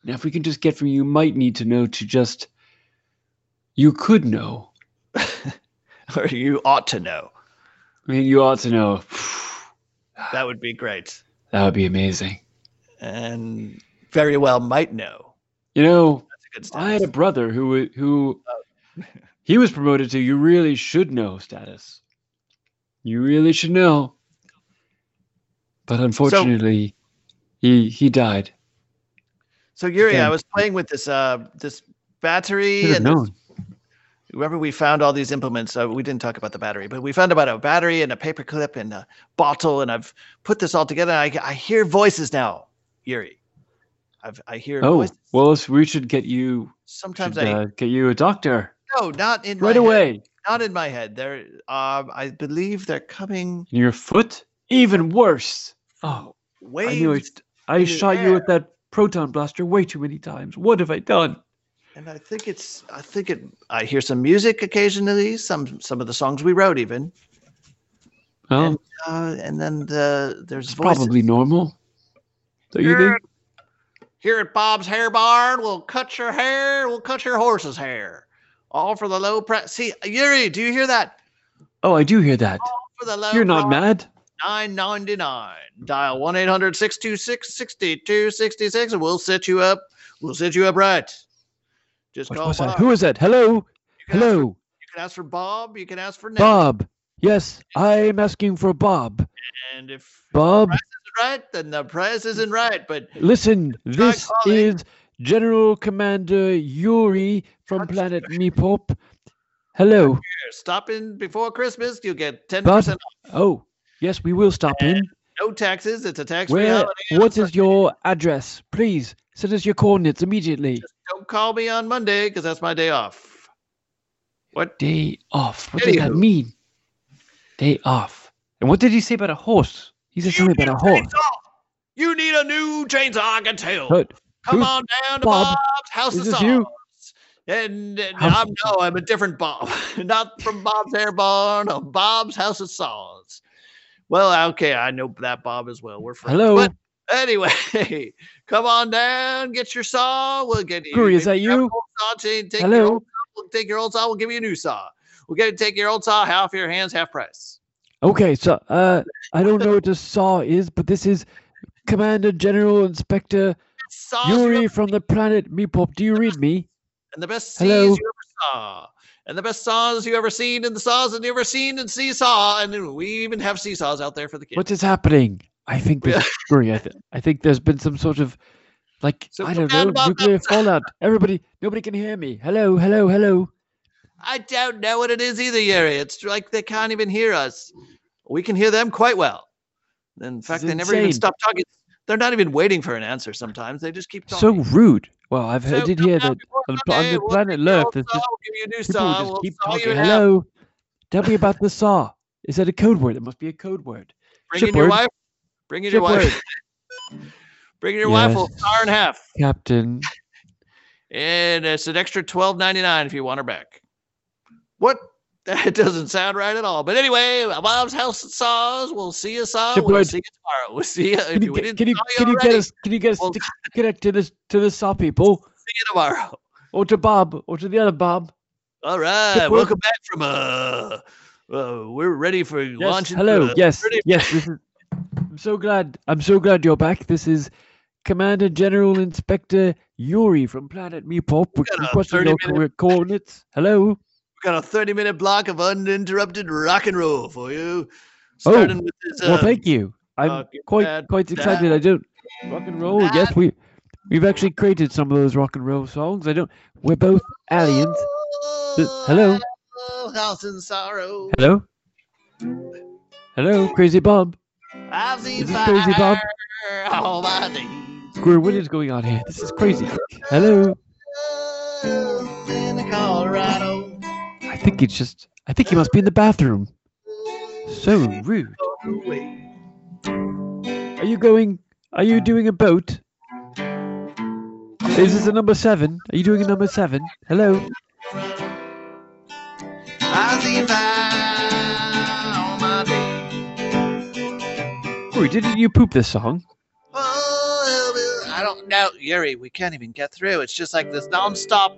Now, if we can just get from you might need to know to just you could know. or you ought to know. I mean, you ought to know. That would be great. That would be amazing. And very well might know. You know, That's a good I had a brother who who he was promoted to you really should know status. You really should know. But unfortunately, he he died. So Yuri, I was playing with this uh this battery and this. Remember we found all these implements uh, we didn't talk about the battery but we found about a battery and a paperclip and a bottle and i've put this all together and i, I hear voices now yuri I've, i hear Oh voices well, we should get you sometimes should, i uh, get you a doctor no not in right my away. head, not in my head they're um i believe they're coming In your foot, even worse. Oh, waves I knew it. I shot you with that proton blaster way too many times. What have I done? And i think it's i think it i hear some music occasionally some some of the songs we wrote even Well, And, uh, and then the, there's it's probably normal. Don't you Here, think? here at Bob's Hair Barn, we'll cut your hair. We'll cut your horse's hair, all for the low price. See, Yuri, do you hear that? Oh, I do hear that. For the low You're not mad. Nine ninety nine. Dial one 800 626 6266 and we'll set you up. We'll set you up right. Just What call Bob. Who is that? Hello, You ask for- hello, you can ask for Bob. You can ask for Nick. Bob. Yes, I am asking for Bob. And if Bob, isn't right, then the price isn't right. But listen. This is General Commander Yuri from Touch Planet Meeporp. Hello. stop in before Christmas. You'll get ten percent Oh, yes, we will stop in. No taxes. It's a tax-free Where? holiday. What is your address? Please send us your coordinates immediately. Don't call me on Monday because that's my day off. What? Day off. What does that mean? Day off. And what did he say about a horse? He said You something about a a horse. chainsaw. You need a new chainsaw. I can tell. But Come on down to Bob? Bob's House Is of Saws. you? And, and I'm no, I'm a different Bob, not from Bob's Hair Barn or Bob's House of Saws. Well, okay, I know that Bob as well. We're friends. Hello, But anyway, come on down, get your saw. We'll get you. Guri, is that you have you? an old saw, take take your Hello? old saw, we'll take your old saw. We'll give you a new saw. We'll get take your old saw, half your hands, half price. Okay, so uh, I don't know what the saw is, but this is Commander General Inspector Yuri from the planet Meeporp. Do you read me? and the best Hello? you ever saw. And the best saws you ever seen, and the saws that you ever seen, and seesaw, and we even have seesaws out there for the kids. What is happening? I think Yeah. this Yuri, I, th- I think there's been some sort of like So I don't know nuclear Evans. fallout. Everybody, nobody can hear me. Hello, hello, hello. I don't know what it is either, Yuri. It's like they can't even hear us. We can hear them quite well. In fact, they never even stop talking. They're not even waiting for an answer sometimes. They just keep talking. So rude. Well, I've heard So it come here that on, on the we'll planet take your Earth, there's just we'll give you a new people saw. just We'll keep talking. Hello, tell me about the saw. Is that a code word? It must be a code word. Bring in your wife. Bring in your wife. Bring in your wife. We'll Yes. saw in half. Captain. And it's an extra twelve ninety nine if you want her back. What? That doesn't sound right at all. But anyway, Bob's House of Saws. We'll see you saw. We'll see you tomorrow. We'll see you. If Can you, can you, can you get us? Can you get us Well- to connect to this to the saw people, see you tomorrow. or to Bob, or to the other Bob? All right. Welcome back from uh, uh we're ready for Yes. launching. Hello. uh, yes. Yes. This. I'm so glad. I'm so glad you're back. This is Commander General Inspector Yuri from Planet Meeporp. We're requesting 30 co- coordinates. Hello. We got a 30 minute block of uninterrupted rock and roll for you. Oh, starting with his, well, uh, thank you. I'm uh, quite mad, quite excited. I don't rock and roll. Yes, we we've actually created some of those rock and roll songs. I don't. We're both aliens. Uh, hello? Oh, House in sorrow. Hello. Hello, Crazy Bob. I've seen Is this Crazy Bob? fire all my days. Square, what is going on here? This is crazy. Hello. In Colorado. I think it's just. I think he must be in the bathroom. So rude. Are you going? Are you doing a boat? Is this a number seven? Are you doing a number seven? Hello. I've seen fire Corey, didn't you poop this song? Oh, I don't know, Yuri. We can't even get through. It's just like this nonstop,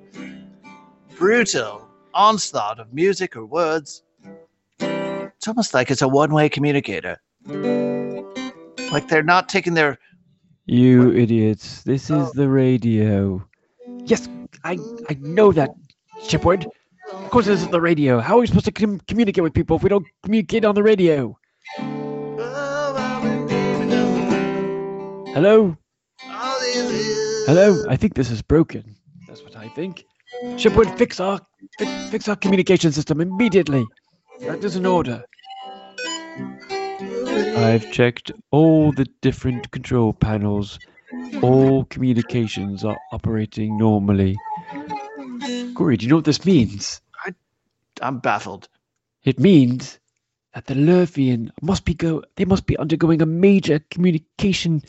brutal onslaught of music or words. It's almost like it's a one-way communicator. Like they're not taking their. You idiots! This is oh. the radio. Yes, I I know that, Shipward. Of course, this is the radio. How are we supposed to com- communicate with people if we don't communicate on the radio? Hello, hello. I think this is broken. That's what I think. Shipward, fix our fi- fix our communication system immediately. That is an order. I've checked all the different control panels. All communications are operating normally. Corey, do you know what this means? I'm baffled. It means that the Lurfian must be go they must be undergoing a major communication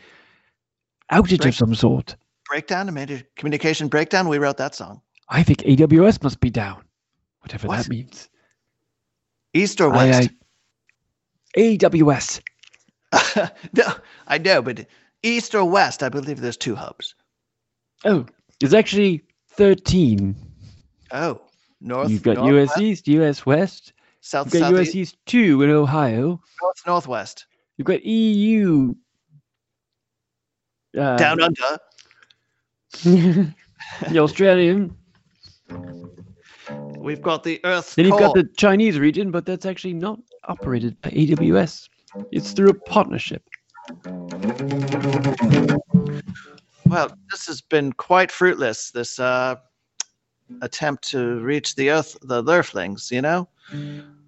outage Break- of some sort. Breakdown, a major communication breakdown. We wrote that song. I think AWS must be down. Whatever What? that means. East or I- west? AWS. no, I know, but east or west? I believe there's two hubs. Oh, it's actually 13. Oh, north. You've got north, US west, East, US West. south, You've got south, US East 2 in Ohio. north, northwest. You've got EU. Uh, Down under. the Australian. We've got the Earth. Then you've got the Chinese region, but that's actually not operated by AWS. It's through a partnership. Well, this has been quite fruitless. This uh, attempt to reach the Earth, the Earthlings. You know,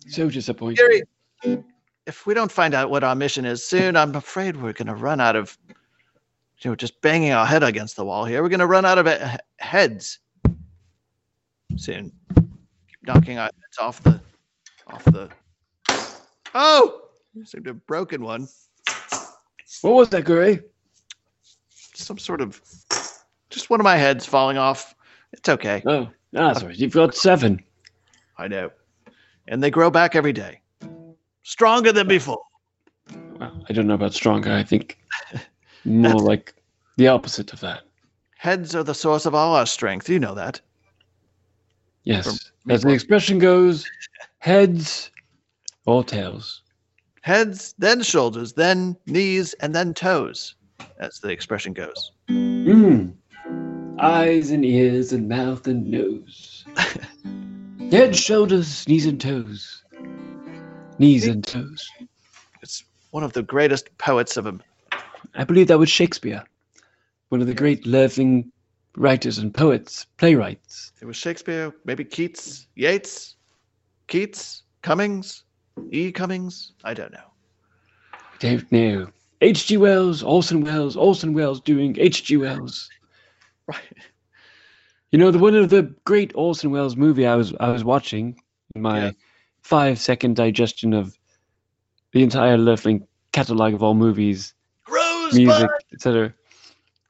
So disappointing. Gary, if we don't find out what our mission is soon, I'm afraid we're going to run out of. You know, just banging our head against the wall here. We're going to run out of he- heads soon. Keep knocking our heads off the, off the. Oh, seem to have broken one. What was that, Gray? Some sort of, just one of my heads falling off. It's okay. Oh, ah, sorry. You've got seven. I know. And they grow back every day. Stronger than before. Well, I don't know about stronger. I think more like the opposite of that. Heads are the source of all our strength. You know that. Yes. As the expression goes, heads or tails. Heads, then shoulders, then knees, and then toes, as the expression goes. Mm. Eyes and ears and mouth and nose. Head, shoulders, knees and toes. Knees and toes. It's one of the greatest poets of. I believe that was Shakespeare, one of the great living writers and poets, playwrights. It was Shakespeare, maybe Keats, Yeats, Keats, Cummings, E. Cummings. I don't know. I Don't know. H.G. Wells, Orson Welles, Orson Welles doing H.G. Wells. Right. You know, the one of the great Orson Welles movie I was I was watching in my Yeah. five second digestion of the entire Lurfling catalog of all movies. Music, etc.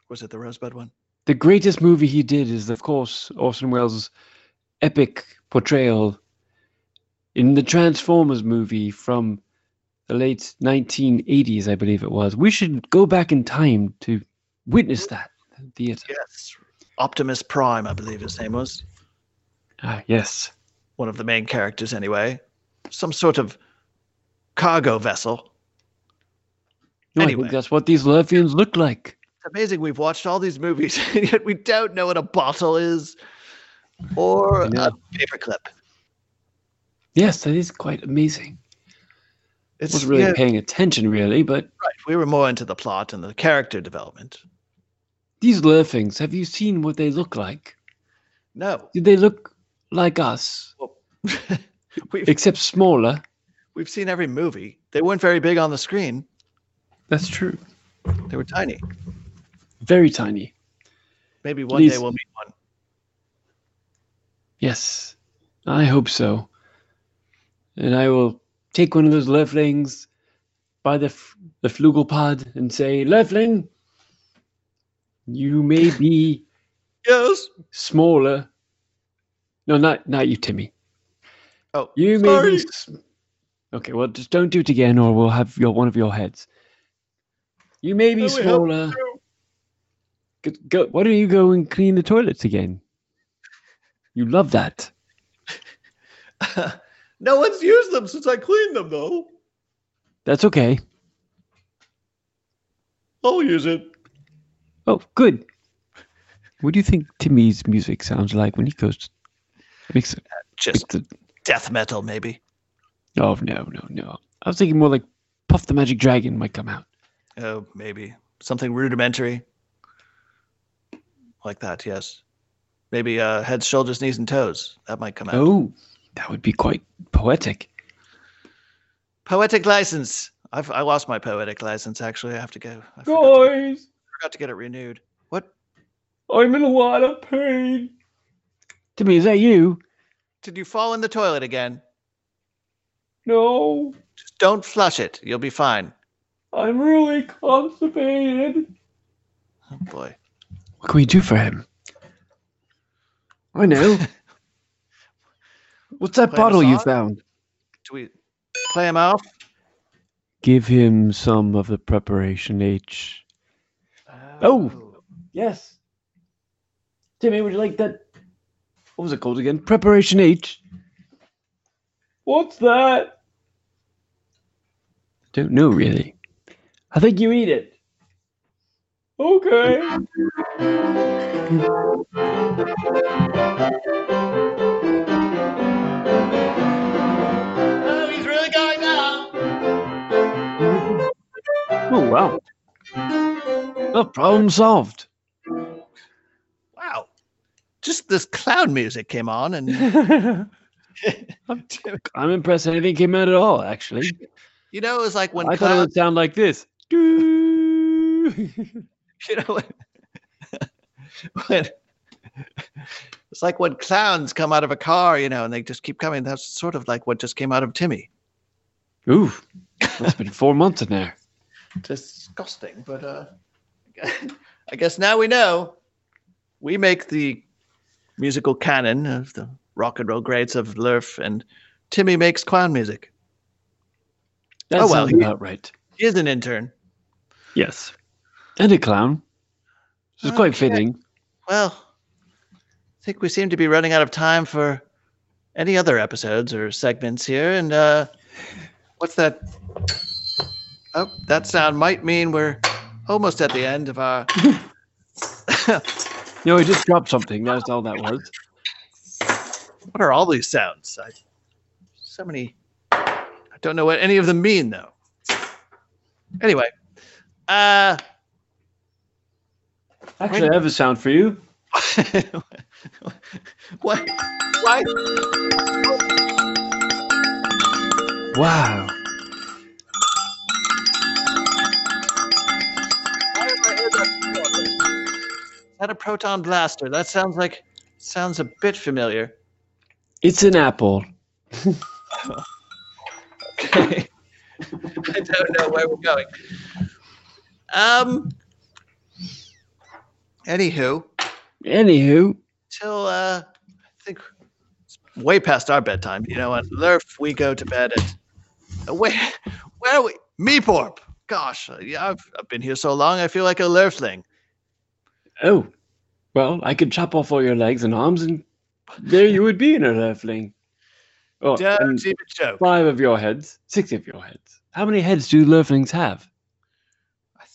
Was it the Rosebud one? The greatest movie he did is, of course, Orson Welles' epic portrayal in the Transformers movie from the late 1980s, I believe it was. We should go back in time to witness that theater. Yes. Optimus Prime, I believe his name was. Ah, yes. One of the main characters, anyway. Some sort of cargo vessel. No, I think that's what these Lurfians look like. It's amazing we've watched all these movies and yet we don't know what a bottle is or I a paperclip. Yes, that is quite amazing. It's wasn't really yeah, paying attention, really, but right. We were more into the plot and the character development. these Lurfings, have you seen what they look like? No, Do they look like us, we've except smaller? we've seen every movie. They weren't very big on the screen. That's true. They were tiny. Very tiny. Maybe one day we'll meet one. Yes, I hope so. And I will take one of those Lurflings by the f- the flugelpod and say, Lurfling, you may be Yes. smaller. No, not not you, Timmy. Oh, You may sorry. be. s- Okay, well, just don't do it again, or we'll have your one of your heads. You may be No, smaller. Go, go, why don't you go and clean the toilets again? You love that. no one's used them since I cleaned them, though. That's okay. I'll use it. Oh, good. What do you think Timmy's music sounds like when he goes? Makes it. Just makes it death metal, maybe. oh no, no, no! I was thinking more like Puff the Magic Dragon might come out. Oh, maybe something rudimentary, like that. Yes. Maybe uh, heads, shoulders, knees, and toes. That might come out. Oh, that would be quite poetic. Poetic license. I've I lost my poetic license. Actually, I have to go. I forgot to, Guys, forgot to get it renewed. What? I'm in a lot of pain. Timmy, is that you? Did you fall in the toilet again? No, Just don't flush it. You'll be fine. I'm really constipated. Oh boy. What can we do for him? I know. What's that Play bottle you song? found? Do we play him off? Give him some of the preparation H. Oh. oh. Yes. Timmy, would you like that? What was it called again? Preparation H. What's that? Don't know really. I think you eat it. Okay. Oh, he's really going now. Oh wow. Oh, problem solved. Wow. Just this clown music came on, and I'm, I'm impressed anything came out at all, actually. you know, it was like when I thought it would sound like this. You know, when, when it's like when clowns come out of a car, you know, and they just keep coming. That's sort of like what just came out of Timmy. Ooh, that's been four months in there. Disgusting, but uh, I guess now we know. We make the musical canon of the rock and roll greats of Lurf, and Timmy makes clown music. That Oh, well, he- about right. He is an intern. Yes. And a clown. This is quite fitting. Well, I think we seem to be running out of time for any other episodes or segments here. And uh, what's that? Oh, that sound might mean we're almost at the end of our. No, he just dropped something. That's all that was. what are all these sounds? I, so many. I don't know what any of them mean, though. Anyway, uh, Actually, I have a sound for you. what? Why? Wow. Why have I heard that before? Is that a proton blaster? That sounds like sounds a bit familiar. It's an apple. Okay. I don't know where we're going. Um. Anywho, Anywho, till uh, I think it's way past our bedtime. You know, on Lurf we go to bed at. Uh, where, where are we? Meeporp. Gosh, yeah, I've, I've been here so long. I feel like a Lurfling. oh, well, I could chop off all your legs and arms, and there you would be in a lurfling. Oh, Don't even joke. five of your heads, six of your heads. How many heads do lurflings have?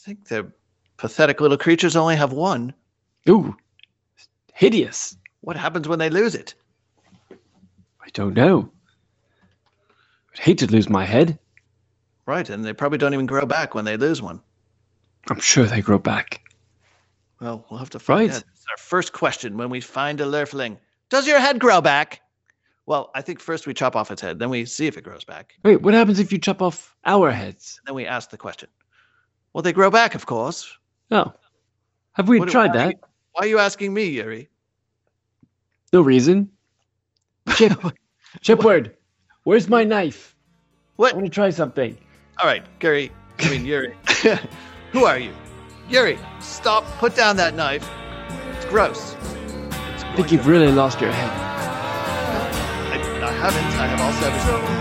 I think the pathetic little creatures only have one. Ooh, hideous. What happens when they lose it? I don't know. I'd hate to lose my head. Right, and they probably don't even grow back when they lose one. I'm sure they grow back. Well, we'll have to find Right. out. It's our first question when we find a lurfling. Does your head grow back? Well, I think first we chop off its head, then we see if it grows back. Wait, what happens if you chop off our heads? Then we ask the question. Well, they grow back, of course. Oh. Have we What- tried why- that? Why are you asking me, Yuri? No reason. Chip. Shipward. Where's my knife? What? I want to try something. All right, Gary. I mean, Yuri. Who are you? Yuri, stop. Put down that knife. It's gross. It's I think you've really lost your head. I, I haven't. I have all seven.